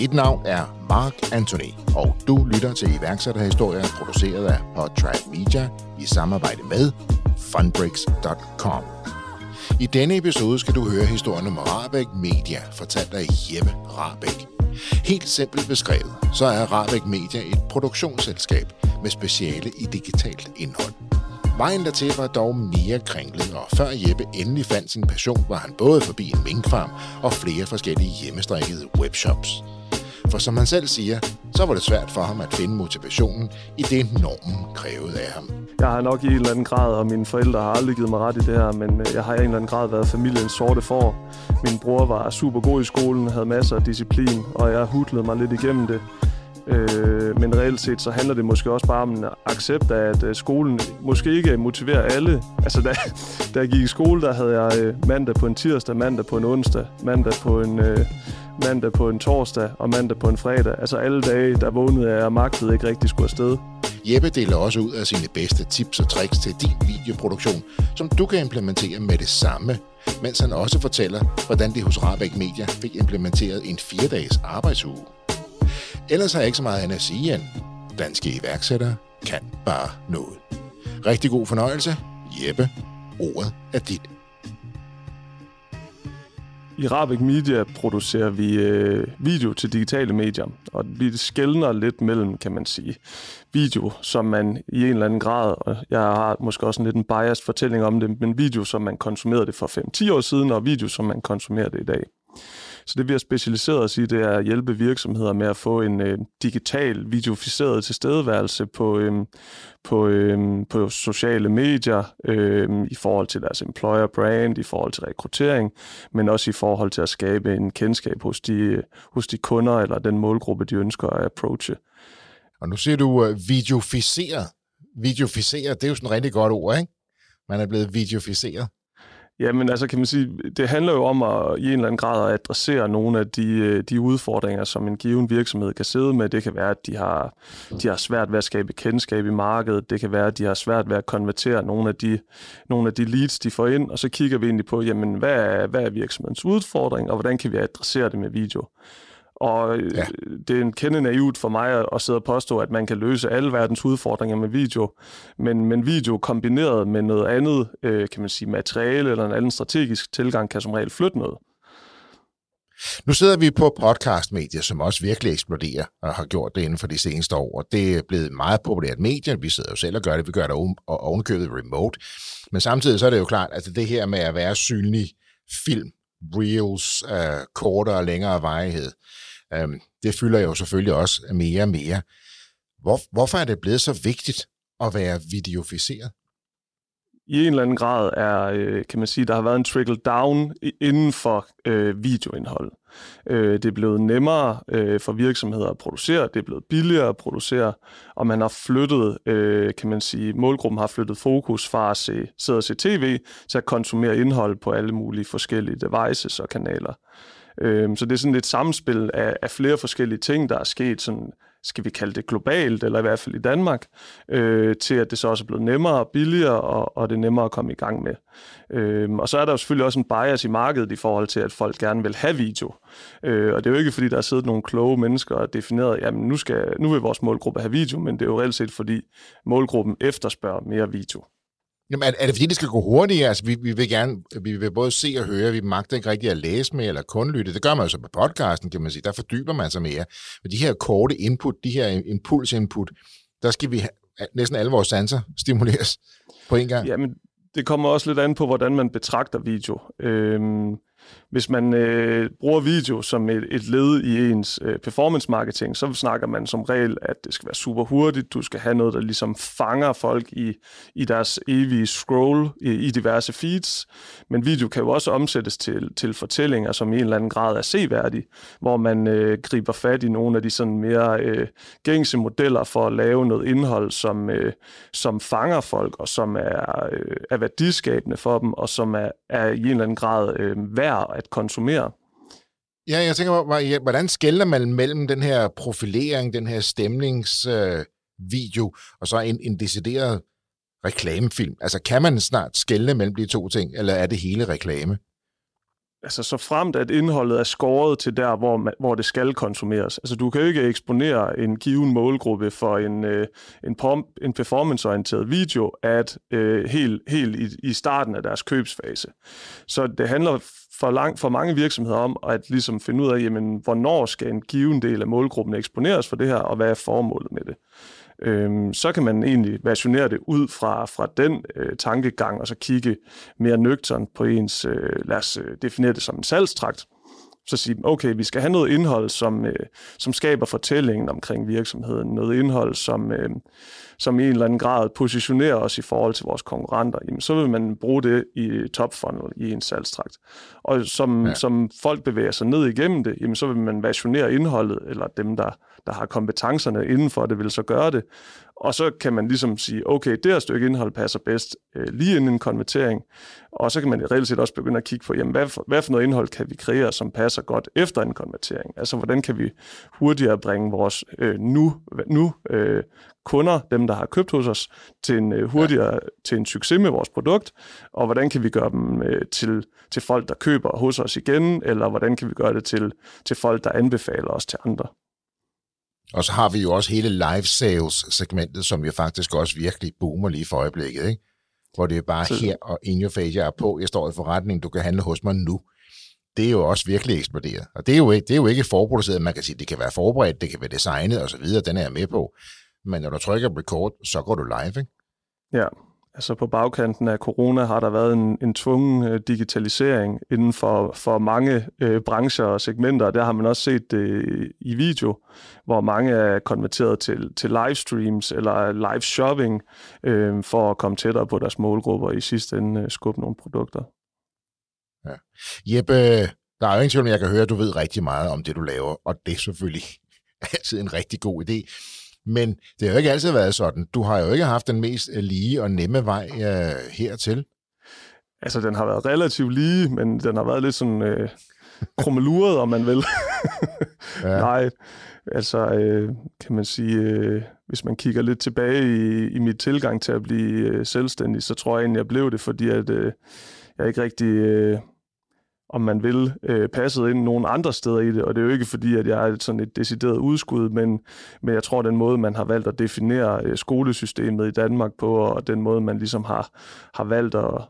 Mit navn er Mark Anthony, og du lytter til iværksætterhistorier produceret af Podtribe Media i samarbejde med Fundbricks.com. I denne episode skal du høre historien om Rabeck Media, fortalt af Jeppe Rabeck. Helt simpelt beskrevet, så er Rabeck Media et produktionsselskab med speciale i digitalt indhold. Vejen dertil var dog mere kringlet, og før Jeppe endelig fandt sin passion, var han både forbi en minkfarm og flere forskellige hjemmestrikkede webshops. For som han selv siger, så var det svært for ham at finde motivationen i det normen krævede af ham. Jeg har nok i en eller anden grad, og mine forældre har aldrig givet mig ret i det her, men øh, jeg har i en eller anden grad været familiens sorte for. Min bror var super god i skolen, havde masser af disciplin, og jeg hudlede mig lidt igennem det. Øh, men reelt set, så handler det måske også bare om en accept af, at øh, skolen måske ikke motiverer alle. Altså, da, da jeg gik i skole, der havde jeg øh, mandag på en tirsdag, mandag på en onsdag, mandag på en, øh, mandag på en torsdag og mandag på en fredag. Altså alle dage, der vågnede jeg og magtede ikke rigtig skulle afsted. Jeppe deler også ud af sine bedste tips og tricks til din videoproduktion, som du kan implementere med det samme, mens han også fortæller, hvordan de hos Rabeck Media fik implementeret en 4-dages arbejdsuge. Ellers har jeg ikke så meget andet at sige end, danske iværksættere kan bare noget. Rigtig god fornøjelse. Jeppe, ordet er dit. I Rabeck Media producerer vi øh, video til digitale medier, og vi skældner lidt mellem, kan man sige, video, som man i en eller anden grad, og jeg har måske også en lidt en biased fortælling om det, men video, som man konsumerede det for 5-10 år siden, og video, som man konsumerer det i dag. Så det vi har specialiseret os i, det er at hjælpe virksomheder med at få en øh, digital videoficeret tilstedeværelse på, øh, på, øh, på sociale medier øh, i forhold til deres employer brand, i forhold til rekruttering, men også i forhold til at skabe en kendskab hos de, hos de kunder eller den målgruppe, de ønsker at approache. Og nu siger du uh, videoficeret. Videoficeret, det er jo sådan et rigtig godt ord, ikke? Man er blevet videoficeret. Jamen altså kan man sige, det handler jo om at i en eller anden grad at adressere nogle af de, øh, de udfordringer, som en given virksomhed kan sidde med. Det kan være, at de har, de har svært ved at skabe kendskab i markedet. Det kan være, at de har svært ved at konvertere nogle af de, nogle af de leads, de får ind. Og så kigger vi egentlig på, jamen, hvad er, hvad er virksomhedens udfordring, og hvordan kan vi adressere det med video. Og øh, ja. det er en kende naivt for mig at sidde og påstå, at man kan løse alle verdens udfordringer med video. Men, men video kombineret med noget andet, øh, kan man sige, materiale eller en anden strategisk tilgang, kan som regel flytte noget. Nu sidder vi på podcastmedier, som også virkelig eksploderer og har gjort det inden for de seneste år. Og det er blevet meget populært medie. Vi sidder jo selv og gør det. Vi gør det ovenkøbet remote. Men samtidig så er det jo klart, at det her med at være synlig film, reels, uh, kortere og længere varighed, Øhm, det fylder jo selvfølgelig også mere og mere. Hvor, hvorfor er det blevet så vigtigt at være videoficeret? i en eller anden grad er, øh, kan man sige, der har været en trickle down inden for øh, videoindhold. Øh, det er blevet nemmere øh, for virksomheder at producere, det er blevet billigere at producere, og man har flyttet, øh, kan man sige, målgruppen har flyttet fokus fra at se, sidde og se tv til at konsumere indhold på alle mulige forskellige devices og kanaler. Øh, så det er sådan et samspil af, af flere forskellige ting, der er sket, sådan, skal vi kalde det globalt, eller i hvert fald i Danmark, øh, til at det så også er blevet nemmere og billigere, og, og det er nemmere at komme i gang med. Øh, og så er der jo selvfølgelig også en bias i markedet i forhold til, at folk gerne vil have video. Øh, og det er jo ikke, fordi der er siddet nogle kloge mennesker og defineret, jamen nu, skal, nu vil vores målgruppe have video, men det er jo reelt set, fordi målgruppen efterspørger mere video. Jamen, er, er det fordi, det skal gå hurtigere? Altså, vi, vi vil gerne, vi vil både se og høre, vi magter ikke rigtig at læse med eller kun lytte. Det gør man jo så på podcasten, kan man sige. Der fordyber man sig mere. Men de her korte input, de her impuls-input, der skal vi have, næsten alle vores sanser stimuleres på en gang. Jamen, det kommer også lidt an på, hvordan man betragter video. Øhm, hvis man øh, bruger video som et, et led i ens øh, performance marketing, så snakker man som regel, at det skal være super hurtigt. Du skal have noget, der ligesom fanger folk i, i deres evige scroll i, i diverse feeds. Men video kan jo også omsættes til, til fortællinger, som i en eller anden grad er seværdige, hvor man øh, griber fat i nogle af de sådan mere øh, gængse modeller for at lave noget indhold, som, øh, som fanger folk, og som er, øh, er værdiskabende for dem, og som er, er i en eller anden grad øh, værd værd at konsumere. Ja, jeg tænker, hvordan skælder man mellem den her profilering, den her stemningsvideo, øh, og så en, en decideret reklamefilm? Altså, kan man snart skælde mellem de to ting, eller er det hele reklame? altså så fremt at indholdet er skåret til der, hvor, man, hvor det skal konsumeres. Altså du kan jo ikke eksponere en given målgruppe for en, øh, en, pom, en performanceorienteret video at øh, helt, helt i, i starten af deres købsfase. Så det handler for, lang, for mange virksomheder om at ligesom finde ud af, jamen, hvornår skal en given del af målgruppen eksponeres for det her, og hvad er formålet med det? Øhm, så kan man egentlig versionere det ud fra, fra den øh, tankegang, og så kigge mere nøgternt på ens, øh, lad os øh, definere det som en salgstrakt, så sige, okay, vi skal have noget indhold, som, øh, som skaber fortællingen omkring virksomheden, noget indhold, som, øh, som i en eller anden grad positionerer os i forhold til vores konkurrenter, jamen, så vil man bruge det i top funnel i en salgstrakt. Og som, ja. som folk bevæger sig ned igennem det, jamen, så vil man versionere indholdet, eller dem, der, der har kompetencerne inden for det, vil så gøre det. Og så kan man ligesom sige, okay, det her stykke indhold passer bedst øh, lige inden en konvertering. Og så kan man reelt set også begynde at kigge på, jamen, hvad, for, hvad for noget indhold kan vi kreere, som passer godt efter en konvertering? Altså, hvordan kan vi hurtigere bringe vores øh, nu, nu øh, kunder, dem der har købt hos os, til en øh, hurtigere ja. til en succes med vores produkt, og hvordan kan vi gøre dem øh, til, til folk, der køber hos os igen, eller hvordan kan vi gøre det til, til folk, der anbefaler os til andre. Og så har vi jo også hele live sales segmentet, som jo faktisk også virkelig boomer lige for øjeblikket, ikke? Hvor det er bare så... her og in your face, jeg er på, jeg står i forretningen, du kan handle hos mig nu. Det er jo også virkelig eksploderet. Og det er jo ikke, det er jo ikke forproduceret, man kan sige, det kan være forberedt, det kan være designet osv., den er jeg med på. Men når du trykker record, så går du live, ikke? Ja, Altså på bagkanten af corona har der været en, en tvungen øh, digitalisering inden for, for mange øh, brancher og segmenter. Der har man også set det i video, hvor mange er konverteret til, til livestreams eller live shopping øh, for at komme tættere på deres målgrupper og i sidste ende øh, skubbe nogle produkter. Ja. Jeppe, der er jo ingen tvivl, jeg kan høre, at du ved rigtig meget om det, du laver, og det er selvfølgelig altid en rigtig god idé. Men det har jo ikke altid været sådan. Du har jo ikke haft den mest øh, lige og nemme vej uh, hertil. Altså, den har været relativt lige, men den har været lidt sådan øh, krummeluret, om man vil. ja. Nej, altså, øh, kan man sige, øh, hvis man kigger lidt tilbage i, i mit tilgang til at blive øh, selvstændig, så tror jeg egentlig, jeg blev det, fordi at øh, jeg ikke rigtig... Øh, om man vil, øh, passet ind nogle andre steder i det. Og det er jo ikke fordi, at jeg er sådan et decideret udskud, men, men jeg tror, den måde, man har valgt at definere øh, skolesystemet i Danmark på, og den måde, man ligesom har, har valgt at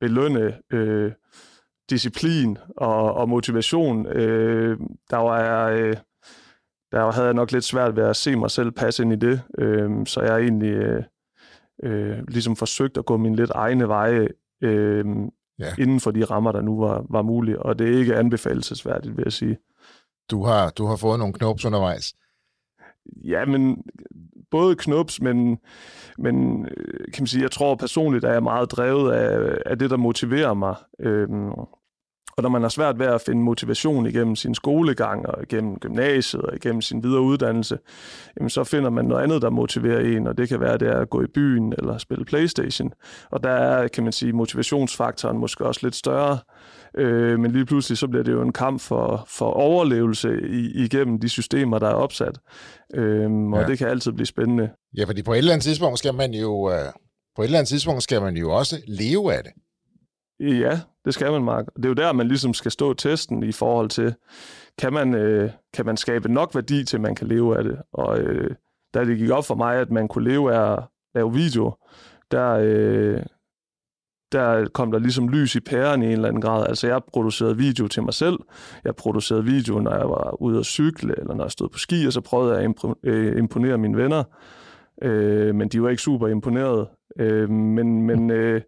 belønne øh, disciplin og, og motivation, øh, der var øh, der havde jeg nok lidt svært ved at se mig selv passe ind i det. Øh, så jeg har egentlig øh, øh, ligesom forsøgt at gå min lidt egne veje, øh, ja. inden for de rammer, der nu var, var mulige, og det er ikke anbefalesværdigt, vil jeg sige. Du har, du har fået nogle knops undervejs. Ja, men både knops, men, men øh, kan man sige, jeg tror personligt, at jeg er meget drevet af, af det, der motiverer mig. Øhm, og når man har svært ved at finde motivation igennem sin skolegang og igennem gymnasiet og igennem sin videre uddannelse, jamen så finder man noget andet, der motiverer en, og det kan være det at gå i byen eller spille Playstation. Og der er, kan man sige, motivationsfaktoren måske også lidt større, øh, men lige pludselig så bliver det jo en kamp for, for overlevelse i, igennem de systemer, der er opsat. Øh, og ja. det kan altid blive spændende. Ja, fordi på et eller andet tidspunkt skal man jo, øh, på et eller andet tidspunkt skal man jo også leve af det. Ja, det skal man, Mark. Det er jo der, man ligesom skal stå testen i forhold til, kan man, øh, kan man skabe nok værdi til, man kan leve af det? Og øh, da det gik op for mig, at man kunne leve af at lave video, der, øh, der kom der ligesom lys i pæren i en eller anden grad. Altså, jeg producerede video til mig selv. Jeg producerede video, når jeg var ude at cykle, eller når jeg stod på ski, og så prøvede jeg at øh, imponere mine venner. Øh, men de var ikke super imponerede. Øh, men men øh,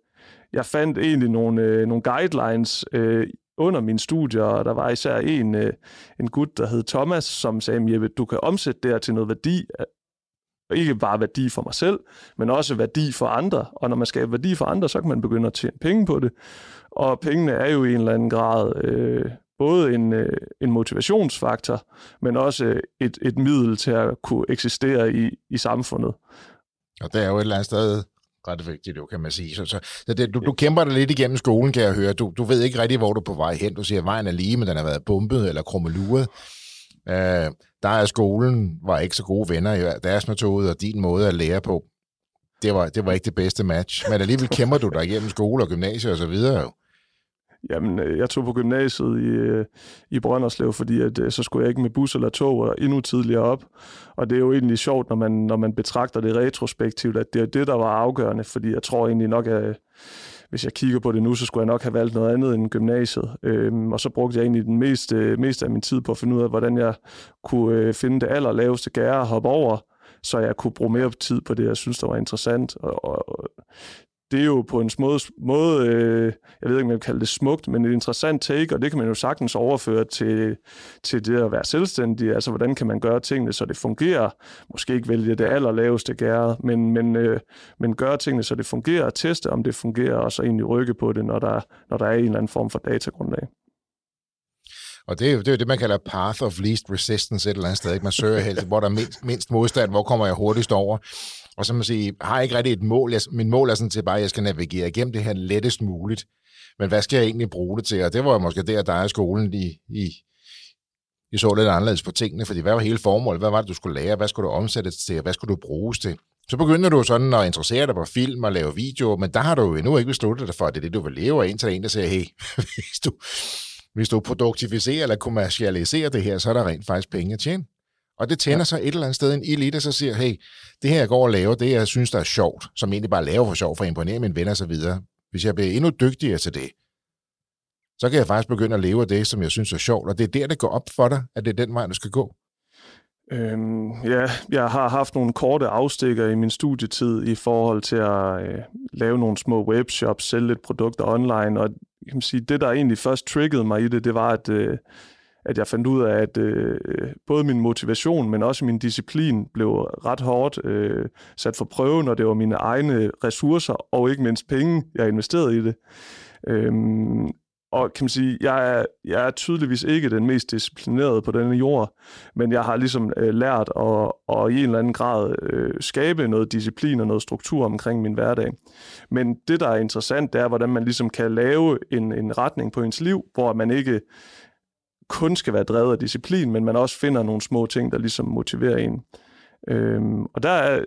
jeg fandt egentlig nogle, øh, nogle guidelines øh, under min studie, og der var især en, øh, en gut, der hed Thomas, som sagde, Jeppe, du kan omsætte det her til noget værdi, og ikke bare værdi for mig selv, men også værdi for andre. Og når man skaber værdi for andre, så kan man begynde at tjene penge på det. Og pengene er jo i en eller anden grad øh, både en, øh, en motivationsfaktor, men også øh, et, et middel til at kunne eksistere i, i samfundet. Og det er jo et eller andet sted ret vigtigt, jo, kan man sige. Så, så, så det, du, du kæmper dig lidt igennem skolen, kan jeg høre. Du, du ved ikke rigtig, hvor du er på vej hen. Du siger, at vejen er lige, men den har været bumpet eller krummeluret. Uh, der er skolen, var ikke så gode venner i deres metode, og din måde at lære på, det var, det var ikke det bedste match. Men alligevel kæmper du dig igennem skole og gymnasie og så videre jo. Jamen, øh, jeg tog på gymnasiet i, øh, i Brønderslev, fordi at, øh, så skulle jeg ikke med bus eller tog og endnu tidligere op. Og det er jo egentlig sjovt, når man, når man betragter det retrospektivt, at det er det, der var afgørende, fordi jeg tror egentlig nok, at hvis jeg kigger på det nu, så skulle jeg nok have valgt noget andet end gymnasiet. Øhm, og så brugte jeg egentlig den meste, meste af min tid på at finde ud af, hvordan jeg kunne øh, finde det allerlaveste gære og hoppe over, så jeg kunne bruge mere tid på det, jeg synes, der var interessant. Og, og det er jo på en måde, måde øh, jeg ved ikke, om jeg vil kalde det smukt, men et interessant take, og det kan man jo sagtens overføre til, til det at være selvstændig. Altså, hvordan kan man gøre tingene, så det fungerer? Måske ikke vælge det allerlaveste gære, men, men, øh, men gøre tingene, så det fungerer, og teste, om det fungerer, og så egentlig rykke på det, når der, når der er en eller anden form for datagrundlag. Og det er jo det, er det, man kalder path of least resistance et eller andet sted. Ikke? Man søger helst, hvor der er mindst, mindst modstand, hvor kommer jeg hurtigst over. Og så må sige, har jeg ikke rigtig et mål. Jeg, min mål er sådan til bare, at jeg skal navigere igennem det her lettest muligt. Men hvad skal jeg egentlig bruge det til? Og det var måske der, der er skolen i, i, i så lidt anderledes på tingene, fordi hvad var hele formålet? Hvad var det, du skulle lære? Hvad skulle du omsættes til? Hvad skulle du bruges til? Så begynder du sådan at interessere dig på film og lave videoer, men der har du jo endnu ikke besluttet dig for, at det er det, du vil leve af, indtil der er en, der siger, hey, hvis du, hvis du produktiviserer eller kommercialiserer det her, så er der rent faktisk penge at tjene. Og det tænder ja. sig et eller andet sted en ild i det, så siger, hey, det her jeg går og laver, det jeg synes, der er sjovt, som egentlig bare laver for sjov, for at imponere mine venner osv. Hvis jeg bliver endnu dygtigere til det, så kan jeg faktisk begynde at leve af det, som jeg synes er sjovt. Og det er der, det går op for dig, at det er den vej, du skal gå. Øhm, ja, jeg har haft nogle korte afstikker i min studietid i forhold til at øh, lave nogle små webshops, sælge lidt produkter online, og kan man sige, det, der egentlig først triggede mig i det, det var, at, øh, at jeg fandt ud af, at øh, både min motivation, men også min disciplin blev ret hårdt øh, sat for prøve, når det var mine egne ressourcer, og ikke mindst penge, jeg investerede i det. Øhm, og kan man sige, jeg er, jeg er tydeligvis ikke den mest disciplinerede på denne jord, men jeg har ligesom øh, lært at, at i en eller anden grad øh, skabe noget disciplin og noget struktur omkring min hverdag. Men det, der er interessant, det er, hvordan man ligesom kan lave en, en retning på ens liv, hvor man ikke kun skal være drevet af disciplin, men man også finder nogle små ting, der ligesom motiverer en. Øhm, og der er,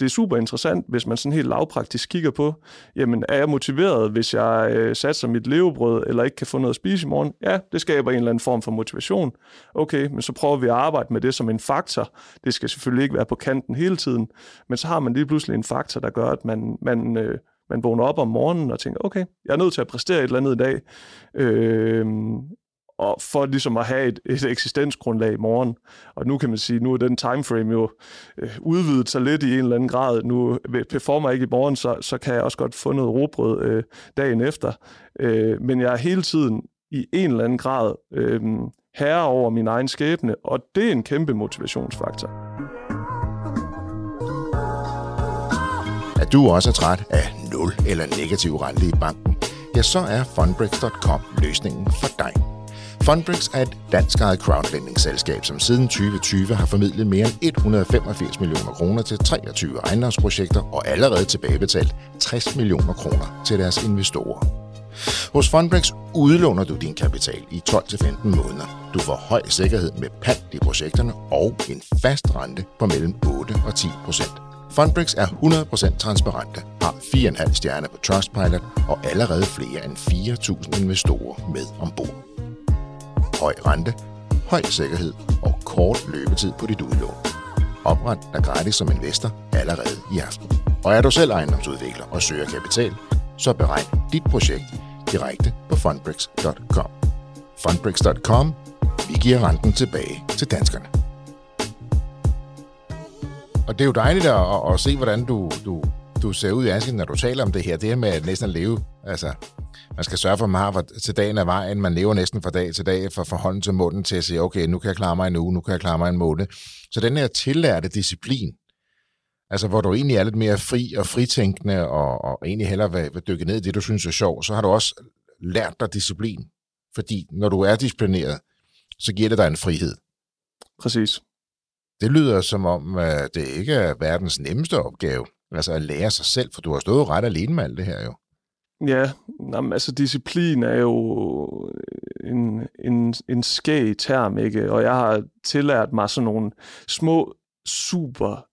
det er super interessant, hvis man sådan helt lavpraktisk kigger på, jamen er jeg motiveret, hvis jeg øh, satser mit levebrød, eller ikke kan få noget at spise i morgen? Ja, det skaber en eller anden form for motivation. Okay, men så prøver vi at arbejde med det som en faktor. Det skal selvfølgelig ikke være på kanten hele tiden, men så har man lige pludselig en faktor, der gør, at man, man, øh, man vågner op om morgenen og tænker, okay, jeg er nødt til at præstere et eller andet i dag. Øh, og for ligesom at have et, et eksistensgrundlag i morgen. Og nu kan man sige, nu er den timeframe jo øh, udvidet så lidt i en eller anden grad. Nu øh, performer jeg ikke i morgen, så, så kan jeg også godt få noget robrød øh, dagen efter. Øh, men jeg er hele tiden i en eller anden grad øh, herre over min egen skæbne, og det er en kæmpe motivationsfaktor. Er du også træt af nul eller negativ rente i banken? Ja, så er fundbrix.com løsningen for dig. Fundbricks er et dansk ejet crowdlending-selskab, som siden 2020 har formidlet mere end 185 millioner kroner til 23 ejendomsprojekter og allerede tilbagebetalt 60 millioner kroner til deres investorer. Hos Fundbricks udlåner du din kapital i 12-15 måneder. Du får høj sikkerhed med pant i projekterne og en fast rente på mellem 8 og 10 procent. Fundbricks er 100% transparente, har 4,5 stjerner på Trustpilot og allerede flere end 4.000 investorer med ombord høj rente, høj sikkerhed og kort løbetid på dit udlån. Opret dig gratis som investor allerede i aften. Og er du selv ejendomsudvikler og søger kapital, så beregn dit projekt direkte på fundbricks.com. Fundbricks.com. Vi giver renten tilbage til danskerne. Og det er jo dejligt at, at, at se, hvordan du, du, du ser ud i ansigtet, når du taler om det her. Det her med at næsten leve altså, man skal sørge for, at man har til dagen af vejen. Man lever næsten fra dag til dag, fra hånden til munden til at sige, okay, nu kan jeg klare mig en uge, nu kan jeg klare mig en måned. Så den her tillærte disciplin, altså hvor du egentlig er lidt mere fri og fritænkende, og, og egentlig hellere vil, vil dykke ned i det, du synes er sjovt, så har du også lært dig disciplin. Fordi når du er disciplineret, så giver det dig en frihed. Præcis. Det lyder som om, at det ikke er verdens nemmeste opgave, altså at lære sig selv, for du har stået ret alene med alt det her jo. Ja, jamen, altså disciplin er jo en, en, en skæg term, ikke? Og jeg har tillært mig sådan nogle små, super,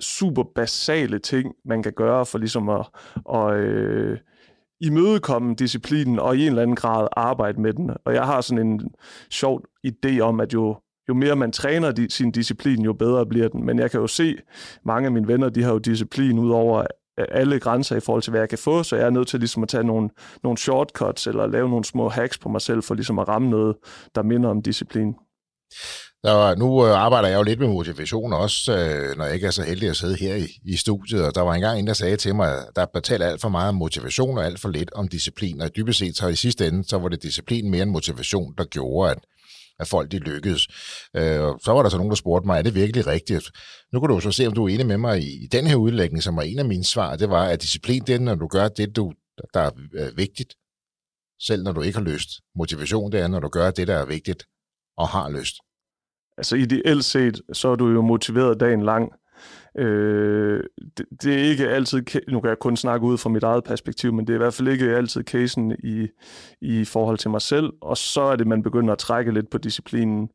super basale ting, man kan gøre for ligesom at, at øh, imødekomme disciplinen og i en eller anden grad arbejde med den. Og jeg har sådan en sjov idé om, at jo, jo mere man træner di, sin disciplin, jo bedre bliver den. Men jeg kan jo se, mange af mine venner, de har jo disciplin ud over alle grænser i forhold til, hvad jeg kan få, så jeg er nødt til ligesom at tage nogle, nogle shortcuts eller lave nogle små hacks på mig selv for ligesom at ramme noget, der minder om disciplin. Der, nu øh, arbejder jeg jo lidt med motivation også, øh, når jeg ikke er så heldig at sidde her i, i studiet, og der var engang en, der sagde til mig, at der betaler alt for meget om motivation og alt for lidt om disciplin, og dybest set så i sidste ende, så var det disciplin mere end motivation, der gjorde, at, at folk de lykkedes. Øh, og så var der så nogen, der spurgte mig, er det virkelig rigtigt? Nu kan du så se, om du er enig med mig i, i den her udlægning, som var en af mine svar, det var, at disciplin, det er, når du gør det, du, der er øh, vigtigt, selv når du ikke har lyst. Motivation, det er, når du gør det, der er vigtigt og har lyst. Altså ideelt set, så er du jo motiveret dagen lang. Øh, det, det er ikke altid, nu kan jeg kun snakke ud fra mit eget perspektiv, men det er i hvert fald ikke altid casen i, i forhold til mig selv, og så er det, man begynder at trække lidt på disciplinen.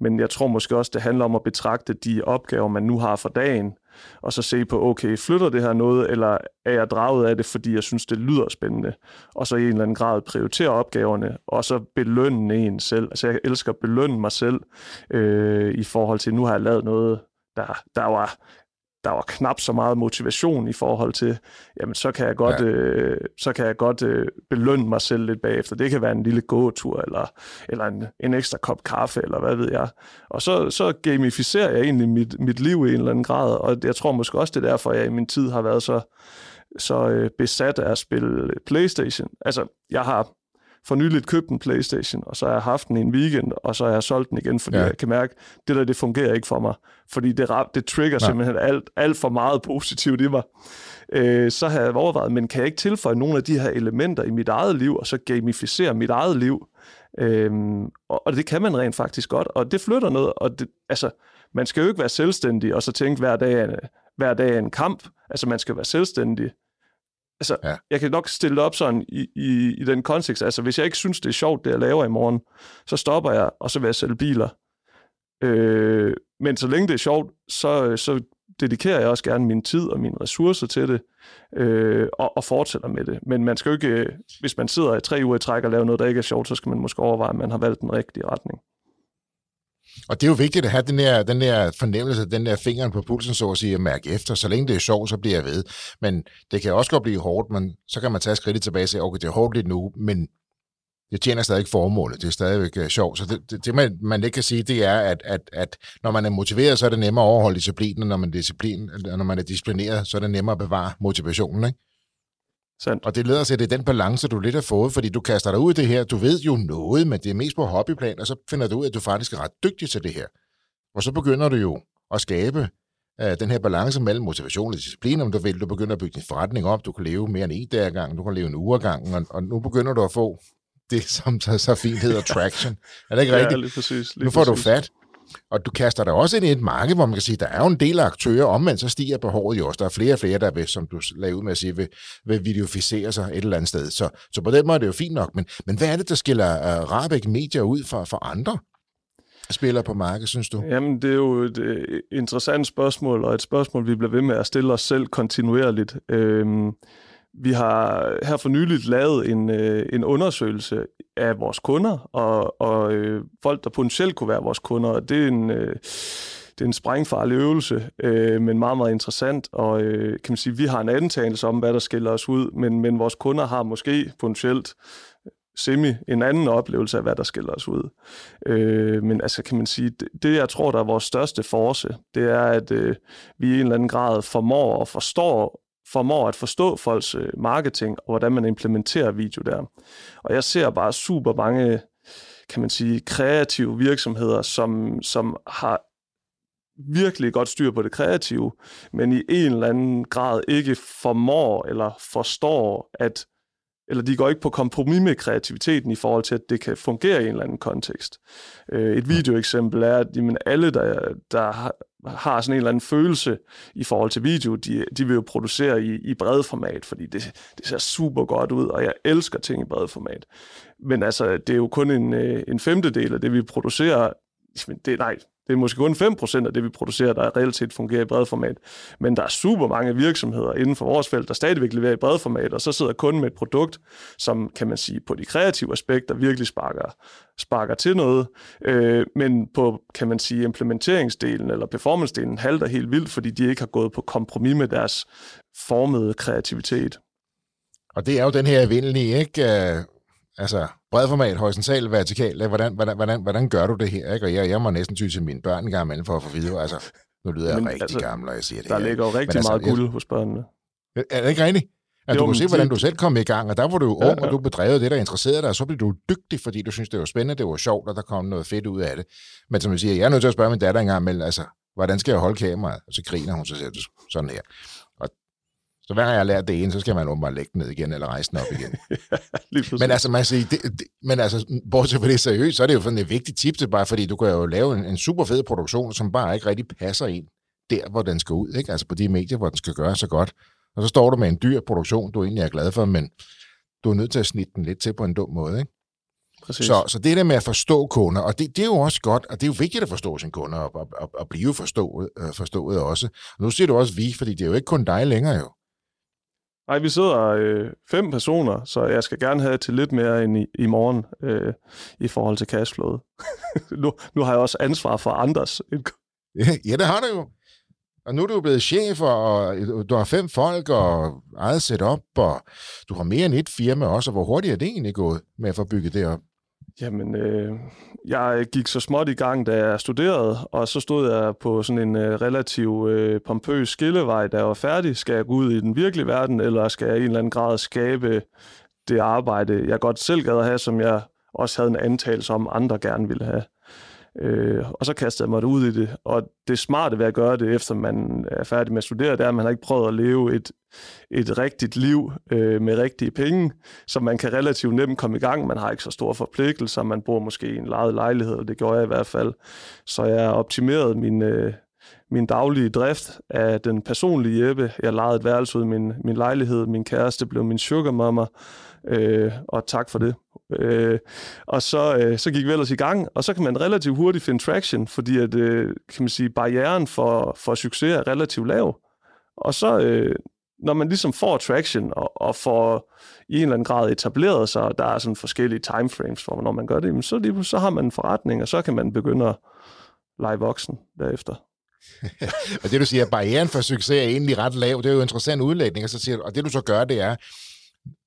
Men jeg tror måske også, det handler om at betragte de opgaver, man nu har for dagen, og så se på, okay, flytter det her noget, eller er jeg draget af det, fordi jeg synes, det lyder spændende, og så i en eller anden grad prioritere opgaverne, og så belønne en selv. Altså jeg elsker at belønne mig selv øh, i forhold til, nu har jeg lavet noget, der, der var der var knap så meget motivation i forhold til, jamen så kan jeg godt, ja. øh, så kan jeg godt øh, belønne mig selv lidt bagefter. Det kan være en lille gåtur, eller, eller en, en ekstra kop kaffe, eller hvad ved jeg. Og så, så gamificerer jeg egentlig mit, mit liv i en eller anden grad, og jeg tror måske også, det er derfor, jeg i min tid har været så, så øh, besat af at spille Playstation. Altså, jeg har for nyligt købt en Playstation, og så har jeg haft den i en weekend, og så har jeg solgt den igen, fordi ja. jeg kan mærke, at det der, det fungerer ikke for mig. Fordi det, det trigger Nej. simpelthen alt, alt for meget positivt i mig. Øh, så har jeg overvejet, men kan jeg ikke tilføje nogle af de her elementer i mit eget liv, og så gamificere mit eget liv? Øhm, og, og det kan man rent faktisk godt, og det flytter noget, og det, altså, man skal jo ikke være selvstændig, og så tænke hver dag, hver dag er en kamp. Altså, man skal være selvstændig Altså, ja. jeg kan nok stille det op sådan i, i, i den kontekst. Altså, hvis jeg ikke synes, det er sjovt, det jeg laver i morgen, så stopper jeg, og så vil jeg sælge biler. Øh, men så længe det er sjovt, så, så dedikerer jeg også gerne min tid og mine ressourcer til det, øh, og, og fortsætter med det. Men man skal jo ikke, hvis man sidder i tre uger i træk og laver noget, der ikke er sjovt, så skal man måske overveje, at man har valgt den rigtige retning. Og det er jo vigtigt at have den der, den der fornemmelse, den der fingeren på pulsen, så at sige, at mærke efter. Så længe det er sjovt, så bliver jeg ved. Men det kan også godt blive hårdt, men så kan man tage skridtet tilbage og sige, okay, det er hårdt lidt nu, men det tjener stadig ikke formålet. Det er stadigvæk øh, sjovt. Så det, det, det man, man ikke kan sige, det er, at, at, at når man er motiveret, så er det nemmere at overholde disciplinen, når man, disciplin, når man er disciplineret, så er det nemmere at bevare motivationen. Ikke? Sandt. Og det leder til, at det er den balance, du lidt har fået, fordi du kaster dig ud i det her. Du ved jo noget, men det er mest på hobbyplan, og så finder du ud af, at du faktisk er ret dygtig til det her. Og så begynder du jo at skabe uh, den her balance mellem motivation og disciplin, om du vil. Du begynder at bygge din forretning op, du kan leve mere end en dag ad gangen, du kan leve en uge ad gangen, og, og nu begynder du at få det, som så, så fint hedder traction. Er det ikke ja, rigtigt? Lige præcis, lige nu får præcis. du fat. Og du kaster dig også ind i et marked, hvor man kan sige, der er jo en del af aktører, omvendt så stiger behovet jo også. Der er flere og flere, der vil, som du lagde ud med at sige, vil, vil videoficere sig et eller andet sted. Så, så på den måde er det jo fint nok. Men, men hvad er det, der skiller uh, Rabeck Media ud for, for andre? spiller på markedet, synes du? Jamen, det er jo et øh, interessant spørgsmål, og et spørgsmål, vi bliver ved med at stille os selv kontinuerligt. Øhm, vi har her for nyligt lavet en, øh, en undersøgelse af vores kunder, og, og øh, folk, der potentielt kunne være vores kunder. Det er en, øh, det er en sprængfarlig øvelse, øh, men meget, meget interessant. Og øh, kan man sige, vi har en antagelse om, hvad der skiller os ud, men, men vores kunder har måske potentielt semi en anden oplevelse af, hvad der skiller os ud. Øh, men altså kan man sige, det, det jeg tror, der er vores største force, det er, at øh, vi i en eller anden grad formår og forstår formår at forstå folks øh, marketing, og hvordan man implementerer video der. Og jeg ser bare super mange, kan man sige, kreative virksomheder, som, som har virkelig godt styr på det kreative, men i en eller anden grad ikke formår eller forstår, at eller de går ikke på kompromis med kreativiteten i forhold til, at det kan fungere i en eller anden kontekst. Øh, et videoeksempel er, at jamen, alle, der, der har sådan en eller anden følelse i forhold til video, de, de vil jo producere i, i bredt format, fordi det, det ser super godt ud, og jeg elsker ting i bredt format. Men altså, det er jo kun en, øh, en femtedel af det, vi producerer. Det, nej, det er måske kun 5% af det, vi producerer, der reelt set fungerer i bredformat. Men der er super mange virksomheder inden for vores felt, der stadigvæk leverer i bredformat, og så sidder kunden med et produkt, som kan man sige på de kreative aspekter virkelig sparker, sparker til noget. Øh, men på, kan man sige, implementeringsdelen eller performance-delen halter helt vildt, fordi de ikke har gået på kompromis med deres formede kreativitet. Og det er jo den her evindelige, ikke? Øh, altså, bredformat, horisontal, vertikal. Hvordan, hvordan, hvordan, hvordan gør du det her? Ikke? Og jeg, jeg må næsten ty til mine børn en gang imellem for at få videre. Altså, nu lyder jeg Men, rigtig altså, gammel, når jeg siger det Der her. ligger jo rigtig altså, meget guld jeg, hos børnene. Er det ikke rigtigt? At jo, du kunne se, hvordan du selv kom i gang, og der var du jo ja, ung, og du bedrev det, der interesserede dig, og så blev du dygtig, fordi du synes det var spændende, det var sjovt, og der kom noget fedt ud af det. Men som jeg siger, jeg er nødt til at spørge min datter engang imellem, altså, hvordan skal jeg holde kameraet? Og så griner hun, så siger sådan her. Så hver gang jeg har lært det ene, så skal man åbenbart lægge den ned igen, eller rejse den op igen. ja, men altså, man siger, det, det, men altså, bortset fra det seriøst, så er det jo sådan et vigtigt tip til bare, fordi du kan jo lave en, en super fed produktion, som bare ikke rigtig passer ind der, hvor den skal ud, ikke? altså på de medier, hvor den skal gøre så godt. Og så står du med en dyr produktion, du egentlig er glad for, men du er nødt til at snitte den lidt til på en dum måde. Ikke? Præcis. Så, så det der med at forstå kunder, og det, det er jo også godt, og det er jo vigtigt at forstå sine kunder, og, og, og, og blive forstået, øh, forstået også. Og nu siger du også vi, fordi det er jo ikke kun dig længere jo. Nej, vi sidder øh, fem personer, så jeg skal gerne have til lidt mere end i, i morgen øh, i forhold til cashflowet. nu, nu har jeg også ansvar for andres. ja, det har du jo. Og nu er du blevet chef, og du har fem folk og eget setup, og du har mere end et firma også, og hvor hurtigt er det egentlig gået med at få bygget det op? Jamen, øh, jeg gik så småt i gang, da jeg studerede, og så stod jeg på sådan en øh, relativ øh, pompøs skillevej, da jeg var færdig. Skal jeg gå ud i den virkelige verden, eller skal jeg i en eller anden grad skabe det arbejde, jeg godt selv gad at have, som jeg også havde en antagelse om, andre gerne ville have? Øh, og så kastede jeg mig ud i det. Og det smarte ved at gøre det, efter man er færdig med at studere, det er, at man har ikke prøvet at leve et, et rigtigt liv øh, med rigtige penge, så man kan relativt nemt komme i gang. Man har ikke så store forpligtelser, man bor måske i en lejet lejlighed, og det gjorde jeg i hvert fald. Så jeg optimerede min, øh, min daglige drift af den personlige Jeppe. Jeg lejede et værelse ud i min, min lejlighed. Min kæreste blev min sugar mama, øh, og tak for det. Øh, og så, øh, så gik vi ellers i gang, og så kan man relativt hurtigt finde traction, fordi at, øh, kan man sige, barrieren for, for succes er relativt lav. Og så, øh, når man ligesom får traction og, og får i en eller anden grad etableret sig, og der er sådan forskellige timeframes for, når man gør det, så, lige, så har man en forretning, og så kan man begynde at lege voksen derefter. og det du siger, barrieren for succes er egentlig ret lav, det er jo en interessant udlægning, og, så siger, og det du så gør, det er,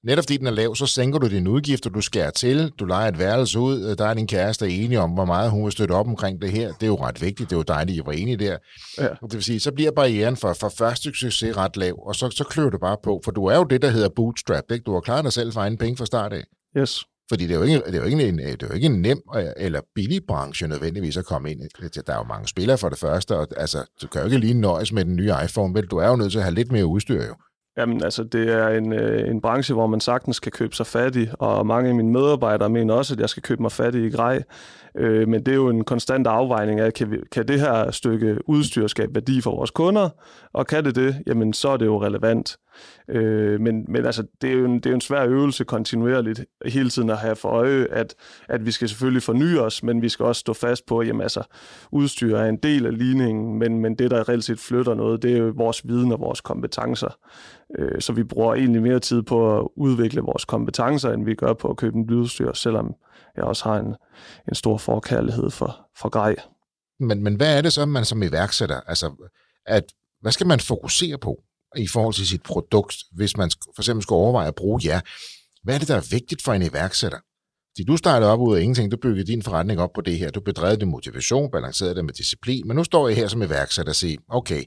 Netop fordi den er lav, så sænker du dine udgifter, du skærer til, du leger et værelse ud, der er din kæreste enige om, hvor meget hun vil støtte op omkring det her. Det er jo ret vigtigt, det er jo dejligt, at I var enige der. Ja. Det vil sige, så bliver barrieren for, for første succes ret lav, og så, så klør du bare på, for du er jo det, der hedder bootstrap, ikke? Du har klaret dig selv for egen penge fra start af. Yes. Fordi det er jo ikke, det er jo ikke, en, det er jo ikke en nem eller billig branche nødvendigvis at komme ind i. Der er jo mange spillere for det første, og altså, du kan jo ikke lige nøjes med den nye iPhone, vel? Du er jo nødt til at have lidt mere udstyr jo. Jamen, altså, det er en, øh, en branche, hvor man sagtens kan købe sig fattig, og mange af mine medarbejdere mener også, at jeg skal købe mig fattig i grej. Øh, men det er jo en konstant afvejning af, kan, vi, kan det her stykke udstyr skabe værdi for vores kunder, og kan det det, jamen så er det jo relevant. Øh, men, men altså, det er, jo en, det er jo en svær øvelse kontinuerligt hele tiden at have for øje, at, at vi skal selvfølgelig forny os, men vi skal også stå fast på, at altså, udstyr er en del af ligningen, men, men det, der reelt set flytter noget, det er jo vores viden og vores kompetencer. Øh, så vi bruger egentlig mere tid på at udvikle vores kompetencer, end vi gør på at købe en udstyr, selvom jeg også har en, en stor forkærlighed for, for grej. Men, men hvad er det så, man som iværksætter, altså, at, hvad skal man fokusere på i forhold til sit produkt, hvis man for eksempel skal overveje at bruge jer? Hvad er det, der er vigtigt for en iværksætter? Fordi du startede op ud af ingenting, du byggede din forretning op på det her, du bedrev det motivation, balancerede det med disciplin, men nu står jeg her som iværksætter og siger, okay,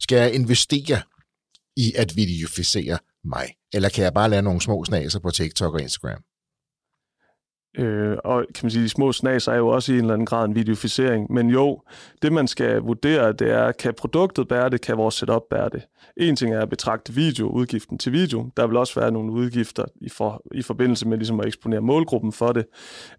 skal jeg investere i at videoficere mig? Eller kan jeg bare lave nogle små snaser på TikTok og Instagram? Øh, og kan man sige, de små snas er jo også i en eller anden grad en videoficering. Men jo, det man skal vurdere, det er, kan produktet bære det, kan vores setup bære det. En ting er at betragte video, udgiften til video. Der vil også være nogle udgifter i, for, i forbindelse med ligesom at eksponere målgruppen for det.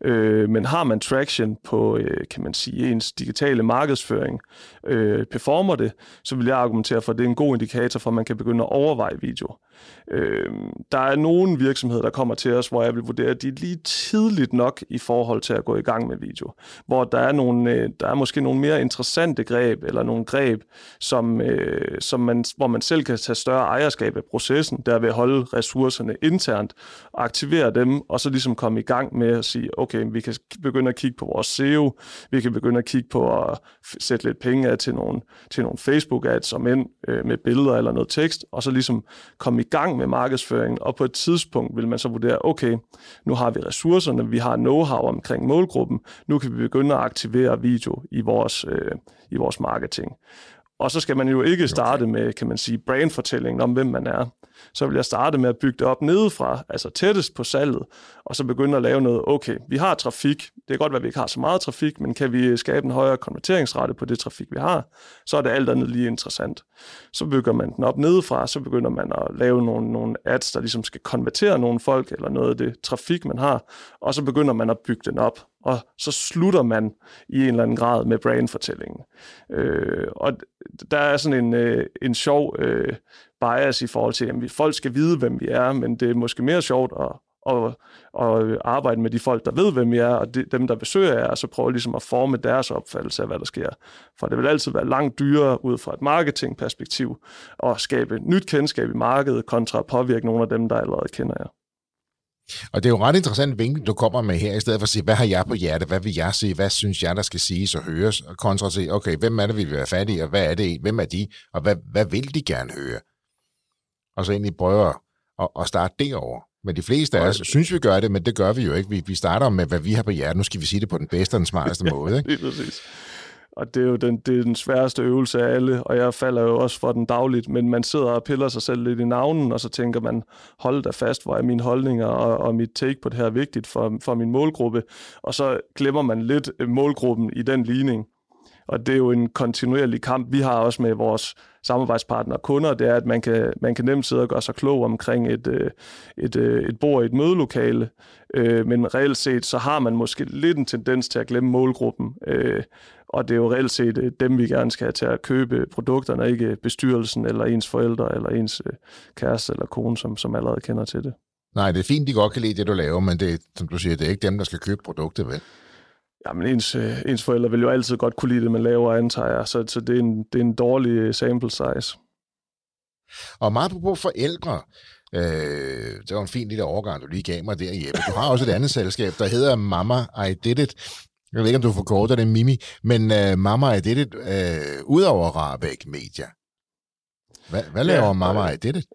Øh, men har man traction på, øh, kan man sige, ens digitale markedsføring, øh, performer det, så vil jeg argumentere for, at det er en god indikator for, at man kan begynde at overveje video. Øh, der er nogle virksomheder, der kommer til os, hvor jeg vil vurdere, at de lige tidligt tidligt nok i forhold til at gå i gang med video. Hvor der er, nogle, øh, der er måske nogle mere interessante greb, eller nogle greb, som, øh, som man, hvor man selv kan tage større ejerskab af processen, der vil holde ressourcerne internt, aktivere dem, og så ligesom komme i gang med at sige, okay, vi kan begynde at kigge på vores SEO, vi kan begynde at kigge på at sætte lidt penge af til nogle, til nogle Facebook-ads, som ind øh, med billeder eller noget tekst, og så ligesom komme i gang med markedsføringen, og på et tidspunkt vil man så vurdere, okay, nu har vi ressourcerne, vi har know-how omkring målgruppen, nu kan vi begynde at aktivere video i vores, øh, i vores marketing. Og så skal man jo ikke starte med, kan man sige, brandfortællingen om, hvem man er så vil jeg starte med at bygge det op nedefra, altså tættest på salget, og så begynde at lave noget, okay, vi har trafik, det kan godt være, at vi ikke har så meget trafik, men kan vi skabe en højere konverteringsrate på det trafik, vi har, så er det alt andet lige interessant. Så bygger man den op nedefra, så begynder man at lave nogle, nogle ads, der ligesom skal konvertere nogle folk, eller noget af det trafik, man har, og så begynder man at bygge den op, og så slutter man i en eller anden grad med brandfortællingen. Øh, og der er sådan en, øh, en sjov øh, bias i forhold til, at folk skal vide, hvem vi er, men det er måske mere sjovt at, at, at arbejde med de folk, der ved, hvem vi er, og de, dem, der besøger jer, og så prøve ligesom at forme deres opfattelse af, hvad der sker. For det vil altid være langt dyrere ud fra et marketingperspektiv at skabe nyt kendskab i markedet, kontra at påvirke nogle af dem, der allerede kender jer. Og det er jo ret interessant vinkel, du kommer med her, i stedet for at sige, hvad har jeg på hjerte, hvad vil jeg sige, hvad synes jeg, der skal siges og høres, og kontra at sige, okay, hvem er det, vi vil være fattige, og hvad er det, hvem er de, og hvad, hvad vil de gerne høre? og så egentlig prøve at, at starte derovre. Men de fleste af os synes, vi gør det, men det gør vi jo ikke. Vi, vi starter med, hvad vi har på hjertet. Nu skal vi sige det på den bedste og den smarteste måde. Ikke? Lige præcis. Og det er jo den, det er den sværeste øvelse af alle, og jeg falder jo også for den dagligt, men man sidder og piller sig selv lidt i navnen, og så tænker man, hold da fast, hvor er mine holdninger og, og mit take på det her vigtigt for, for min målgruppe, og så glemmer man lidt øh, målgruppen i den ligning. Og det er jo en kontinuerlig kamp, vi har også med vores samarbejdspartnere og kunder, det er, at man kan, man kan nemt sidde og gøre sig klog omkring et, øh, et, øh, et bord i et mødelokale, men reelt set, så har man måske lidt en tendens til at glemme målgruppen, og det er jo reelt set dem, vi gerne skal have til at købe produkterne, ikke bestyrelsen eller ens forældre eller ens kæreste eller kone, som, som allerede kender til det. Nej, det er fint, de godt kan lide det, du laver, men det, som du siger, det er ikke dem, der skal købe produktet, vel? Jamen, ens, øh, ens forældre vil jo altid godt kunne lide det, man laver, antager jeg. Så, så det, er en, det er en dårlig øh, sample size. Og meget på forældre, øh, det var en fin lille overgang, du lige gav mig der, Jeppe. Du har også et andet selskab, der hedder Mama I Did It. Jeg ved ikke, om du forkorter det, Mimi, men uh, Mama I Did It, uh, udover Rabeck Media. Hvad, hvad laver ja, Mama I Did It?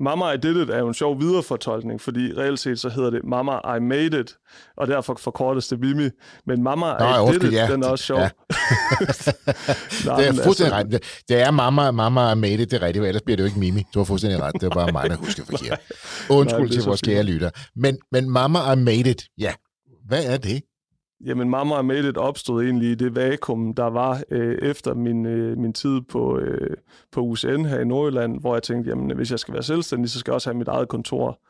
Mama I Did It er jo en sjov viderefortolkning, fordi reelt set så hedder det Mama I Made It, og derfor forkortes det Mimi. Men Mama Nå, I Did It, ja. den er også sjov. Ja. Nå, det er fuldstændig altså... ret. Det er Mama, Mama I Made It, det er rigtigt, ellers bliver det jo ikke Mimi. Du har fuldstændig ret. Det er bare mig, der husker forkert. Undskyld Nej, til vores kære lytter. Men, men Mama I Made It, ja. Hvad er det? Jamen, Mamma og Made It opstod egentlig i det vakuum, der var øh, efter min, øh, min tid på, øh, på UCN her i Nordjylland, hvor jeg tænkte, jamen, hvis jeg skal være selvstændig, så skal jeg også have mit eget kontor.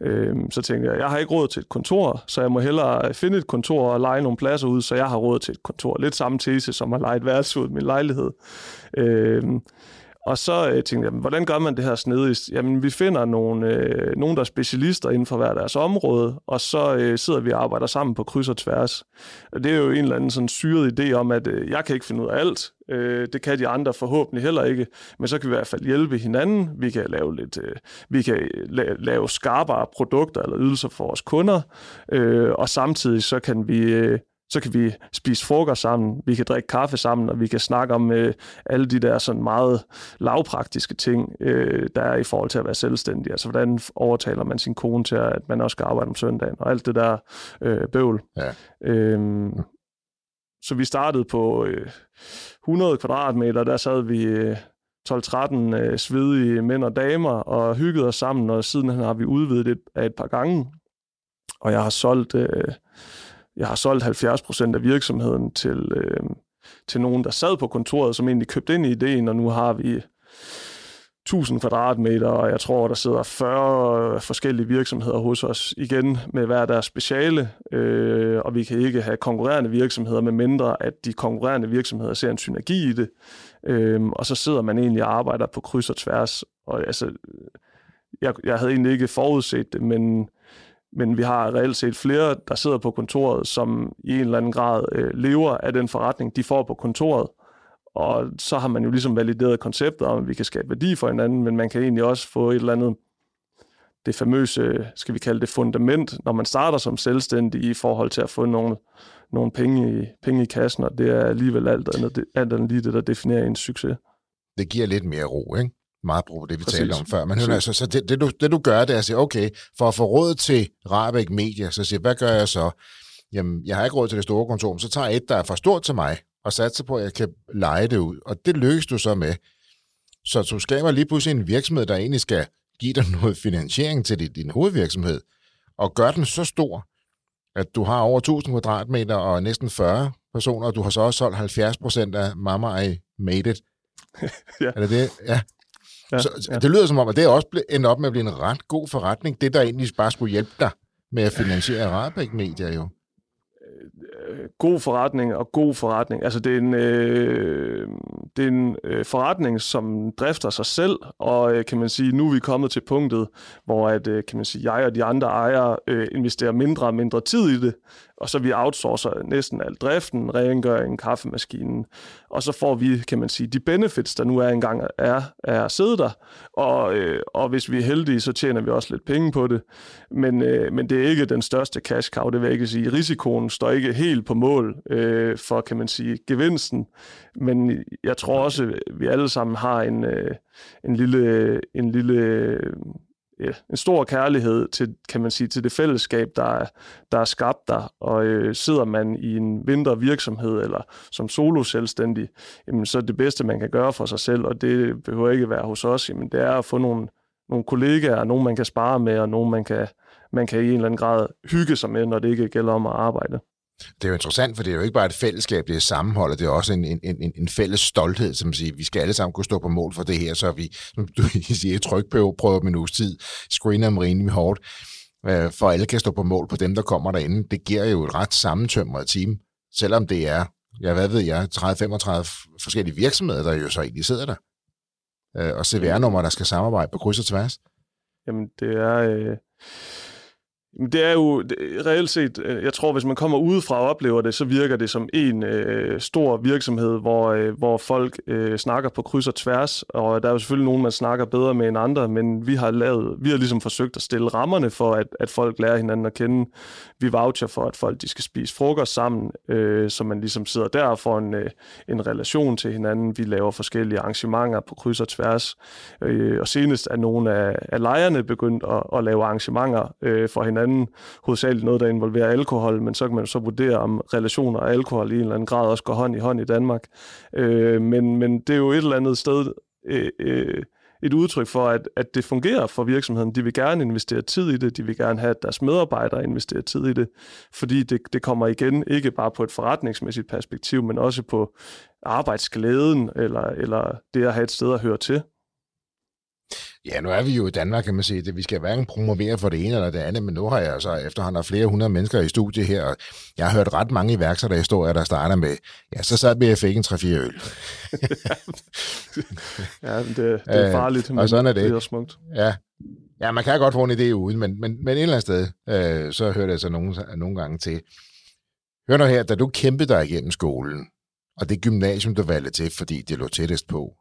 Øh, så tænkte jeg, jeg har ikke råd til et kontor, så jeg må hellere finde et kontor og lege nogle pladser ud, så jeg har råd til et kontor. Lidt samme tese som at lege et værelse ud min lejlighed. Øh, og så øh, tænkte jeg, hvordan gør man det her snedigt? Jamen, vi finder nogle, øh, nogle, der er specialister inden for hver deres område, og så øh, sidder vi og arbejder sammen på kryds og tværs. Og det er jo en eller anden sådan syret idé om, at øh, jeg kan ikke finde ud af alt. Øh, det kan de andre forhåbentlig heller ikke, men så kan vi i hvert fald hjælpe hinanden. Vi kan lave lidt, øh, vi kan la- lave skarpere produkter eller ydelser for vores kunder, øh, og samtidig så kan vi øh, så kan vi spise frokost sammen, vi kan drikke kaffe sammen, og vi kan snakke om øh, alle de der sådan meget lavpraktiske ting, øh, der er i forhold til at være selvstændig. Altså, hvordan overtaler man sin kone til, at man også skal arbejde om søndagen, og alt det der øh, bøvl. Ja. Øhm, så vi startede på øh, 100 kvadratmeter, der sad vi... Øh, 12-13 øh, svedige mænd og damer og hyggede os sammen, og siden har vi udvidet det af et par gange. Og jeg har solgt øh, jeg har solgt 70% af virksomheden til, øh, til nogen, der sad på kontoret, som egentlig købte ind i ideen, og nu har vi 1000 kvadratmeter, og jeg tror, der sidder 40 øh, forskellige virksomheder hos os, igen med hver deres speciale, øh, og vi kan ikke have konkurrerende virksomheder, med mindre at de konkurrerende virksomheder ser en synergi i det, øh, og så sidder man egentlig og arbejder på kryds og tværs, og altså, jeg, jeg havde egentlig ikke forudset det, men men vi har reelt set flere, der sidder på kontoret, som i en eller anden grad øh, lever af den forretning, de får på kontoret. Og så har man jo ligesom valideret konceptet om, at vi kan skabe værdi for hinanden, men man kan egentlig også få et eller andet, det famøse, skal vi kalde det fundament, når man starter som selvstændig i forhold til at få nogle, nogle penge, i, penge i kassen, og det er alligevel alt andet, alt andet lige det, der definerer en succes. Det giver lidt mere ro, ikke? Meget brug det, vi Præcis. talte om før. Men altså, så det, det, du, det, du gør, det er at sige, okay, for at få råd til Rabeck Media, så siger hvad gør jeg så? Jamen, jeg har ikke råd til det store kontor, så tager jeg et, der er for stort til mig, og satser på, at jeg kan lege det ud. Og det lykkes du så med. Så du skaber lige pludselig en virksomhed, der egentlig skal give dig noget finansiering til din, din hovedvirksomhed, og gør den så stor, at du har over 1000 kvadratmeter og næsten 40 personer, og du har så også solgt 70 procent af Mama I Made It. ja. Er det det? Ja. Ja, så ja. det lyder som om, at det også endt op med at blive en ret god forretning. Det, der egentlig bare skulle hjælpe dig med at finansiere Radbæk Media jo. Øh, god forretning og god forretning. Altså det er en, øh, det er en øh, forretning, som drifter sig selv, og øh, kan man sige, nu er vi kommet til punktet, hvor at, øh, kan man sige, jeg og de andre ejere øh, investerer mindre og mindre tid i det, og så vi outsourcer næsten al driften, rengøringen, kaffemaskinen, og så får vi, kan man sige, de benefits, der nu er engang er, er at sidde der, og, øh, og hvis vi er heldige, så tjener vi også lidt penge på det, men, øh, men det er ikke den største cash cow, det vil jeg ikke sige. Risikoen står ikke helt på mål øh, for, kan man sige, gevinsten, men jeg tror også, at vi alle sammen har en, øh, en lille, en lille ja, en stor kærlighed til, kan man sige, til det fællesskab, der er, der er skabt der. Og øh, sidder man i en mindre virksomhed eller som solo selvstændig, jamen, så er det bedste, man kan gøre for sig selv, og det behøver ikke være hos os, jamen, det er at få nogle, nogle kollegaer, nogen man kan spare med, og nogen man kan, man kan i en eller anden grad hygge sig med, når det ikke gælder om at arbejde. Det er jo interessant, for det er jo ikke bare et fællesskab, det er sammenhold, og det er også en, en, en, en fælles stolthed, som siger, vi skal alle sammen kunne stå på mål for det her, så vi, som du siger, tryk på om en uges tid, screener dem rimelig hårdt, øh, for alle kan stå på mål på dem, der kommer derinde. Det giver jo et ret sammentømret team, selvom det er, ja, hvad ved jeg, 30-35 forskellige virksomheder, der jo så egentlig sidder der, øh, og CVR-nummer, der skal samarbejde på kryds og tværs. Jamen, det er... Øh det er jo reelt set, øh, jeg tror, hvis man kommer udefra og oplever det, så virker det som en øh, stor virksomhed, hvor, øh, hvor folk øh, snakker på kryds og tværs, og der er jo selvfølgelig nogen, man snakker bedre med end andre, men vi har lavet, vi har ligesom forsøgt at stille rammerne for, at, at folk lærer hinanden at kende. Vi voucher for, at folk de skal spise frokost sammen, øh, så man ligesom sidder der og får en, øh, en relation til hinanden. Vi laver forskellige arrangementer på kryds og tværs, øh, og senest er nogle af, af lejerne begyndt at, at lave arrangementer øh, for hinanden anden, hovedsageligt noget, der involverer alkohol, men så kan man så vurdere, om relationer og alkohol i en eller anden grad også går hånd i hånd i Danmark. Øh, men, men det er jo et eller andet sted øh, øh, et udtryk for, at, at det fungerer for virksomheden. De vil gerne investere tid i det, de vil gerne have, at deres medarbejdere investerer tid i det, fordi det, det kommer igen ikke bare på et forretningsmæssigt perspektiv, men også på arbejdsglæden, eller, eller det at have et sted at høre til. Ja, nu er vi jo i Danmark, kan man sige. Det, vi skal hverken promovere for det ene eller det andet, men nu har jeg så efterhånden har flere hundrede mennesker i studiet her, og jeg har hørt ret mange iværksætterhistorier, der starter med, ja, så sad vi og fik en 3-4 øl. ja, det, det er farligt, men og sådan er det. det er smukt. Ja. ja, man kan godt få en idé uden, men, men, men et eller andet sted, øh, så hører det altså nogle, nogle gange til. Hør nu her, da du kæmpede dig igennem skolen, og det gymnasium, du valgte til, fordi det lå tættest på,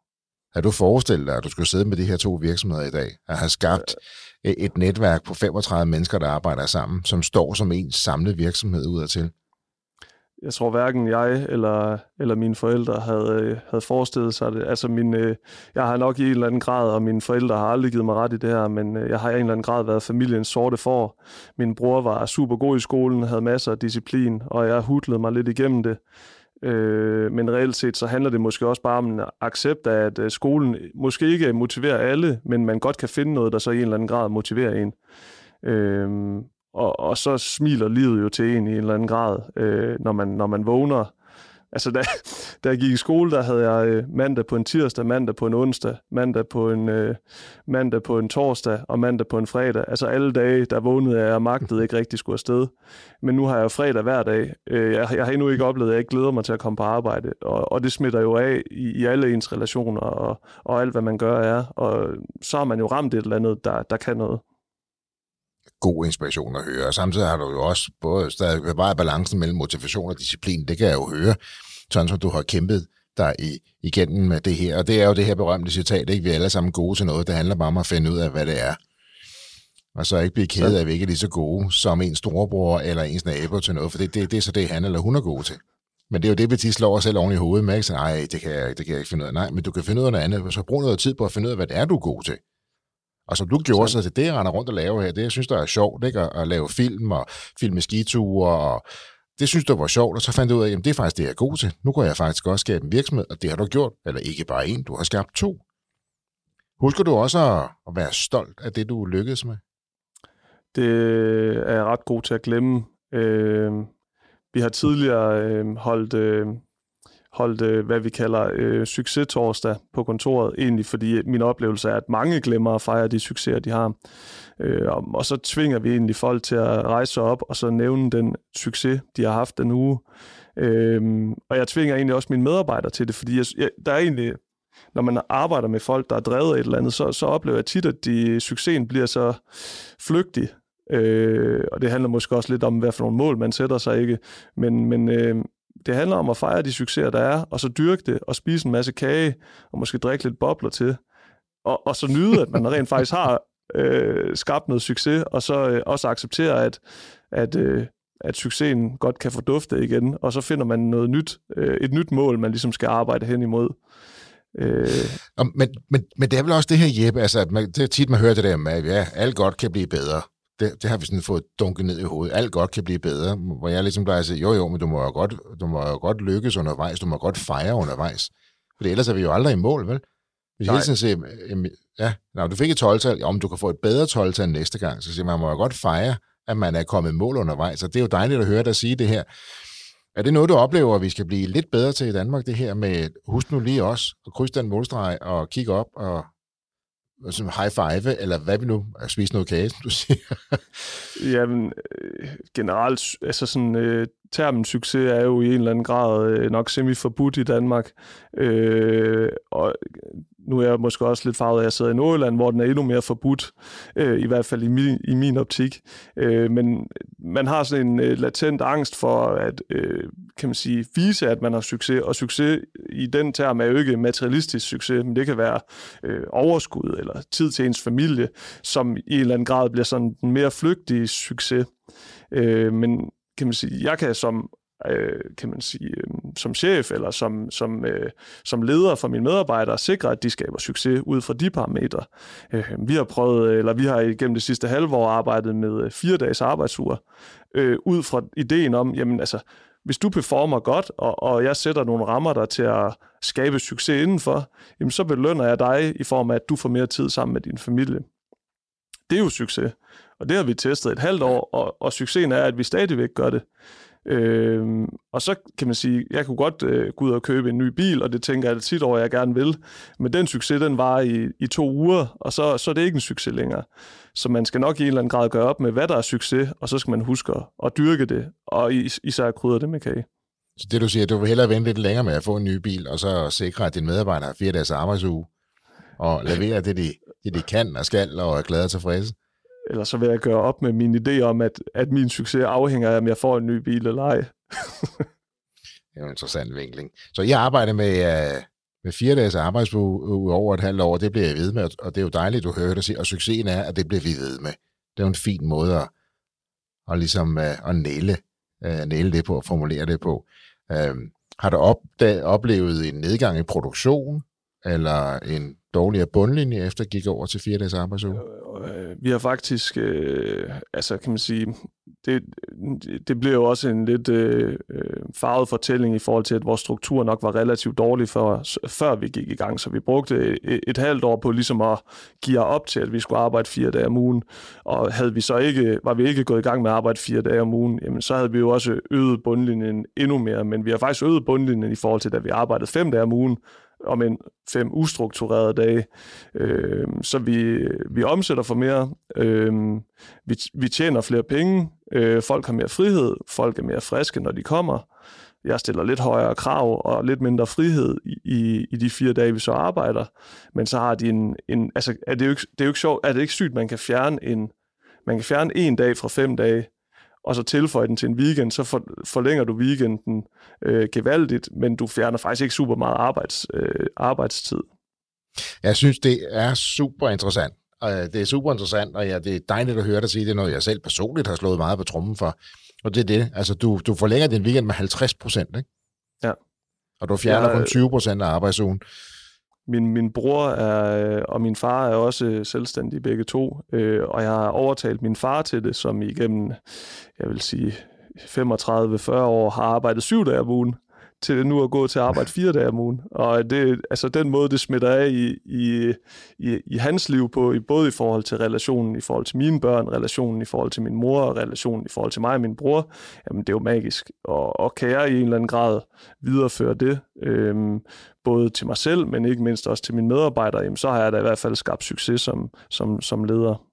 har du forestillet dig, at du skulle sidde med de her to virksomheder i dag, og have skabt et netværk på 35 mennesker, der arbejder sammen, som står som en samlet virksomhed udadtil? Jeg tror hverken jeg eller, eller mine forældre havde, øh, havde forestillet sig det. Altså min, øh, jeg har nok i en eller anden grad, og mine forældre har aldrig givet mig ret i det her, men øh, jeg har i en eller anden grad været familiens sorte for. Min bror var super god i skolen, havde masser af disciplin, og jeg hudlede mig lidt igennem det. Øh, men reelt set så handler det måske også bare om en accept af, at øh, skolen måske ikke motiverer alle, men man godt kan finde noget, der så i en eller anden grad motiverer en. Øh, og, og så smiler livet jo til en i en eller anden grad, øh, når, man, når man vågner Altså, da, da jeg gik i skole, der havde jeg øh, mandag på en tirsdag, mandag på en onsdag, mandag på en, øh, mandag på en torsdag og mandag på en fredag. Altså alle dage, der vågnede jeg og magtede ikke rigtig skulle afsted. Men nu har jeg fredag hver dag. Øh, jeg, jeg har endnu ikke oplevet, at jeg ikke glæder mig til at komme på arbejde. Og, og det smitter jo af i, i alle ens relationer, og, og alt, hvad man gør er. Og så har man jo ramt et eller andet, der, der kan noget god inspiration at høre. Og samtidig har du jo også både stadig bevaret balancen mellem motivation og disciplin. Det kan jeg jo høre, sådan som du har kæmpet dig i, igennem med det her. Og det er jo det her berømte citat, ikke? Vi er alle sammen gode til noget. Det handler bare om at finde ud af, hvad det er. Og så ikke blive ked af, at vi ikke er lige så gode som en storebror eller ens nabo til noget, for det, det, det er så det, han eller hun er god til. Men det er jo det, vi tit slår os selv oven i hovedet med, ikke? Så, nej, det kan, jeg, det kan jeg ikke finde ud af. Nej, men du kan finde ud af noget andet. Så brug noget tid på at finde ud af, hvad det er, du er god til. Og som du gjorde så til det, jeg render rundt og laver her, det jeg synes, der er sjovt, ikke? At, at lave film og filme skiture, og det synes du var sjovt, og så fandt du ud af, at det er faktisk det, jeg er god til. Nu går jeg faktisk også skabe en virksomhed, og det har du gjort. Eller ikke bare en, du har skabt to. Husker du også at, at være stolt af det, du lykkedes med? Det er jeg ret god til at glemme. Øh, vi har tidligere øh, holdt, øh, holdt, øh, hvad vi kalder øh, succes-torsdag på kontoret, egentlig fordi øh, min oplevelse er, at mange glemmer at fejre de succeser, de har. Øh, og, og så tvinger vi egentlig folk til at rejse sig op og så nævne den succes, de har haft den uge. Øh, og jeg tvinger egentlig også mine medarbejdere til det, fordi jeg, jeg, der er egentlig når man arbejder med folk, der er drevet et eller andet, så, så oplever jeg tit, at de, succesen bliver så flygtig, Øh, og det handler måske også lidt om, hvad for nogle mål man sætter sig, ikke? Men, men øh, det handler om at fejre de succeser, der er, og så dyrke det, og spise en masse kage, og måske drikke lidt bobler til. Og, og så nyde, at man rent faktisk har øh, skabt noget succes, og så øh, også acceptere, at, at, øh, at succesen godt kan fordufte igen, og så finder man noget nyt, øh, et nyt mål, man ligesom skal arbejde hen imod. Øh. Men, men, men det er vel også det her, Jeppe, altså, at man, det er tit, man hører det der med, at ja, alt godt kan blive bedre det, det har vi sådan fået dunket ned i hovedet. Alt godt kan blive bedre, hvor jeg ligesom plejer at sige, jo jo, men du må jo godt, du må jo godt lykkes undervejs, du må godt fejre undervejs. For ellers er vi jo aldrig i mål, vel? Hvis jeg hele tiden siger, ja, når du fik et 12-tal, om du kan få et bedre 12-tal næste gang, så siger man, man må jo godt fejre, at man er kommet i mål undervejs, og det er jo dejligt at høre dig sige det her. Er det noget, du oplever, at vi skal blive lidt bedre til i Danmark, det her med, husk nu lige også, at krydse den målstreg og kigge op og som high five, eller hvad vi nu, at spise noget kage, du siger? Jamen, øh, generelt, altså sådan, øh, termen succes er jo i en eller anden grad øh, nok semi-forbudt i Danmark. Øh, og nu er jeg måske også lidt farvet af, at jeg sidder i Nordjylland, hvor den er endnu mere forbudt, øh, i hvert fald i min, i min optik. Øh, men man har sådan en øh, latent angst for at, øh, kan man sige, vise, at man har succes, og succes i den term er jo ikke materialistisk succes, men det kan være øh, overskud eller tid til ens familie, som i en eller anden grad bliver sådan en mere flygtig succes. Øh, men kan man sige, jeg kan som øh, kan man sige, øh, som chef eller som, som, øh, som leder for mine medarbejdere sikre, at de skaber succes ud fra de parametre. Øh, vi har prøvet, eller vi har igennem det sidste halve år arbejdet med øh, fire dages arbejdsuger, øh, ud fra ideen om, jamen altså, hvis du performer godt, og, og jeg sætter nogle rammer der til at skabe succes indenfor, jamen så belønner jeg dig i form af, at du får mere tid sammen med din familie. Det er jo succes. Og det har vi testet et halvt år, og, og succesen er, at vi stadigvæk gør det. Øh, og så kan man sige, jeg kunne godt øh, gå ud og købe en ny bil, og det tænker jeg tit over, jeg gerne vil. Men den succes, den var i, i to uger, og så, så er det ikke en succes længere. Så man skal nok i en eller anden grad gøre op med, hvad der er succes, og så skal man huske at, dyrke det, og især krydre det med kage. Så det du siger, du vil hellere vente lidt længere med at få en ny bil, og så sikre, at din medarbejder har fire dages arbejdsuge, og levere det, de, det, de kan og skal, og er glade og tilfredse? Eller så vil jeg gøre op med min idé om, at, at min succes afhænger af, om jeg får en ny bil eller ej. det er en interessant vinkling. Så jeg arbejder med, uh, med fire dages arbejdsuge øh, over et halvt år, det bliver jeg ved med, og det er jo dejligt, du hører det sige, og succesen er, at det bliver vi ved med. Det er jo en fin måde at, at ligesom uh, at næle, uh, næle det på, og formulere det på. Uh, har du op, da, oplevet en nedgang i produktion, eller en dårligere bundlinje, efter gik over til fire dages arbejdsuge? Øh, øh, vi har faktisk, øh, altså kan man sige, det, det blev jo også en lidt øh, øh, farvet fortælling i forhold til, at vores struktur nok var relativt dårlig, før, før vi gik i gang. Så vi brugte et, et halvt år på ligesom at give op til, at vi skulle arbejde fire dage om ugen. Og havde vi så ikke, var vi ikke gået i gang med at arbejde fire dage om ugen, jamen så havde vi jo også øget bundlinjen endnu mere. Men vi har faktisk øget bundlinjen i forhold til, at vi arbejdede fem dage om ugen, om en fem ustrukturerede dage. Øh, så vi, vi omsætter for mere, øh, vi, vi tjener flere penge, øh, folk har mere frihed, folk er mere friske, når de kommer. Jeg stiller lidt højere krav og lidt mindre frihed i, i, i de fire dage, vi så arbejder. Men så har de en... en altså, er det, jo ikke, det er jo ikke sjovt, er det ikke sygt, man kan fjerne en man kan fjerne en dag fra fem dage, og så tilføje den til en weekend, så for, forlænger du weekenden øh, gevaldigt, men du fjerner faktisk ikke super meget arbejds, øh, arbejdstid. Jeg synes, det er super interessant. Og det er super interessant, og ja, det er dejligt at høre dig sige, det er noget, jeg selv personligt har slået meget på trummen for. Og det er det. Altså, du, du forlænger din weekend med 50 procent, ikke? Ja. Og du fjerner Ja, kun 20 procent af arbejdsugen. Min, min bror er, øh, og min far er også øh, selvstændige begge to, øh, og jeg har overtalt min far til det, som igennem, jeg vil sige, 35-40 år har arbejdet syv dage om ugen, til nu at gå til arbejde fire dage om ugen. Og det, altså den måde, det smitter af i, i, i, i hans liv på, i, både i forhold til relationen i forhold til mine børn, relationen i forhold til min mor, og relationen i forhold til mig og min bror, jamen det er jo magisk. Og, og kan jeg i en eller anden grad videreføre det, øhm, både til mig selv, men ikke mindst også til mine medarbejdere, jamen så har jeg da i hvert fald skabt succes som, som, som leder.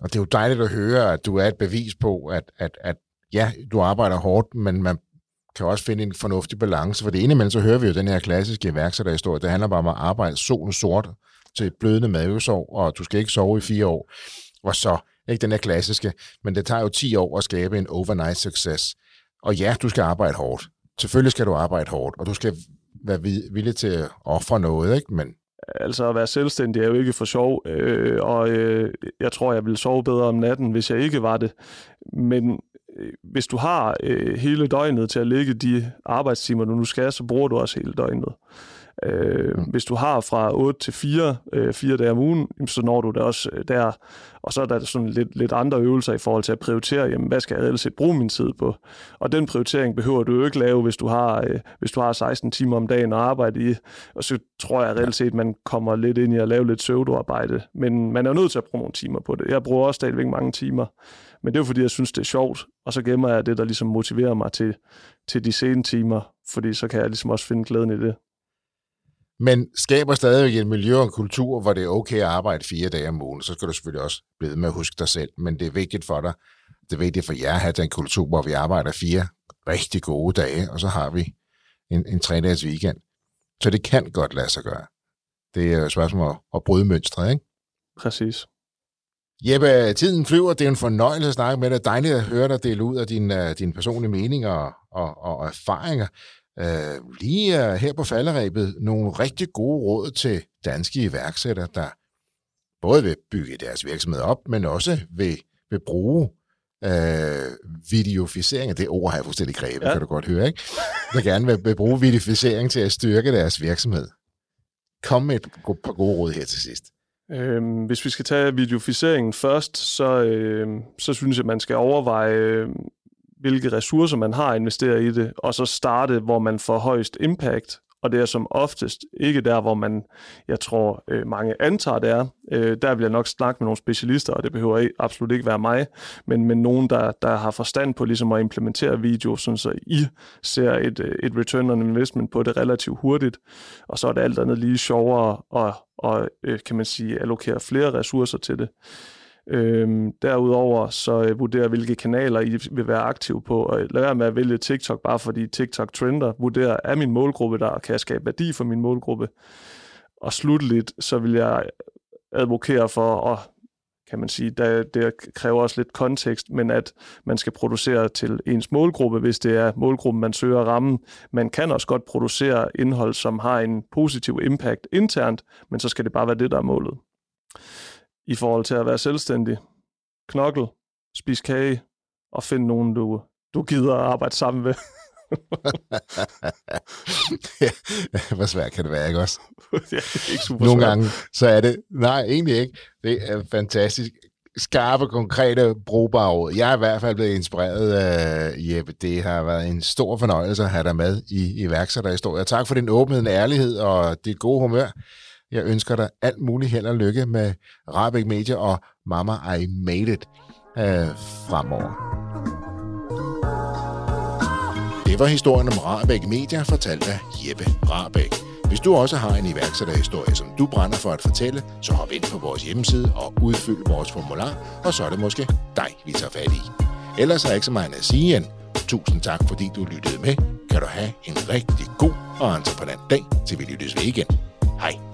Og det er jo dejligt at høre, at du er et bevis på, at, at, at ja, du arbejder hårdt, men man kan også finde en fornuftig balance. For det ene imellem, så hører vi jo den her klassiske iværksætterhistorie. Det handler bare om at arbejde solen sort til et blødende mavesår, og du skal ikke sove i fire år. Og så, ikke den her klassiske, men det tager jo 10 år at skabe en overnight success. Og ja, du skal arbejde hårdt. Selvfølgelig skal du arbejde hårdt, og du skal være villig til at ofre noget, ikke? Men Altså at være selvstændig er jo ikke for sjov, øh, og øh, jeg tror, jeg ville sove bedre om natten, hvis jeg ikke var det. Men hvis du har øh, hele døgnet til at lægge de arbejdstimer, du nu skal, så bruger du også hele døgnet. Øh, Mm. Hvis du har fra 8 til 4, øh, fire dage om ugen, så når du det også øh, der. Og så er der sådan lidt, lidt andre øvelser i forhold til at prioritere, jamen, hvad skal jeg set bruge min tid på? Og den prioritering behøver du jo ikke lave, hvis du har, øh, hvis du har 16 timer om dagen at arbejde i. Og så tror jeg reelt set, man kommer lidt ind i at lave lidt pseudoarbejde. Men man er nødt til at bruge nogle timer på det. Jeg bruger også stadigvæk mange timer. Men det er jo fordi, jeg synes, det er sjovt. Og så gemmer jeg det, der ligesom motiverer mig til, til de sene timer. Fordi så kan jeg ligesom også finde glæden i det. men skaber stadigvæk et miljø og en kultur, hvor det er okay at arbejde fire dage om ugen. Så skal du selvfølgelig også blive med at huske dig selv, men det er vigtigt for dig, det er vigtigt for jer at have den kultur, hvor vi arbejder fire rigtig gode dage, og så har vi en, en tre-dages weekend. Så det kan godt lade sig gøre. Det er jo et spørgsmål at bryde mønstret, ikke? Præcis. Jeppe, tiden flyver. Det er en fornøjelse at snakke med dig. Dejligt at høre dig dele ud af dine, dine personlige meninger og, og, og erfaringer. Uh, lige uh, her på falderæbet nogle rigtig gode råd til danske iværksættere, der både vil bygge deres virksomhed op, men også vil, vil bruge uh, videoficering. Det ord har jeg fuldstændig grebet, ja. Kan du godt høre, ikke? Der gerne vil, vil bruge videoficering til at styrke deres virksomhed. Kom med et par gode råd her til sidst. Øhm, hvis vi skal tage videoficeringen først, så, øh, så synes jeg, at man skal overveje, hvilke ressourcer man har investeret i det, og så starte, hvor man får højst impact. Og det er som oftest ikke der, hvor man, jeg tror, øh, mange antager det er. Øh, der vil jeg nok snakke med nogle specialister, og det behøver ikke, absolut ikke være mig, men, men nogen, der, der har forstand på ligesom at implementere video, sådan så I ser et, øh, et return on investment på det relativt hurtigt. Og så er det alt andet lige sjovere at, og, øh, kan man sige, allokere flere ressourcer til det. Øhm, derudover så øh, vurder, hvilke kanaler I vil være aktive på, og lad være med at vælge TikTok, bare fordi TikTok trender. Vurderer, er min målgruppe der, og kan jeg skabe værdi for min målgruppe? Og slutligt, så vil jeg advokere for, og kan man sige, der, det kræver også lidt kontekst, men at man skal producere til ens målgruppe, hvis det er målgruppen, man søger at ramme. Man kan også godt producere indhold, som har en positiv impact internt, men så skal det bare være det, der er målet i forhold til at være selvstændig. Knokkel, spis kage og find nogen, du, du gider at arbejde sammen med. Hvor svært kan det være, ikke også? er ikke super Nogle svært. gange, så er det... Nej, egentlig ikke. Det er fantastisk. Skarpe, konkrete, brugbare råd. Jeg er i hvert fald blevet inspireret af Jeppe. Det har været en stor fornøjelse at have dig med i iværksætterhistorier. Tak for din åbenhed, ærlighed og dit gode humør. Jeg ønsker dig alt muligt held og lykke med Rabeck Media og Mama I Made It øh, fremover. Det var historien om Rabeck Media, fortalt af Jeppe Rabeck. Hvis du også har en iværksætterhistorie, som du brænder for at fortælle, så hop ind på vores hjemmeside og udfyld vores formular, og så er det måske dig, vi tager fat i. Ellers er ikke så meget at sige end tusind tak, fordi du lyttede med. Kan du have en rigtig god og entreprenant dag, til vi lyttes ved igen. Hej.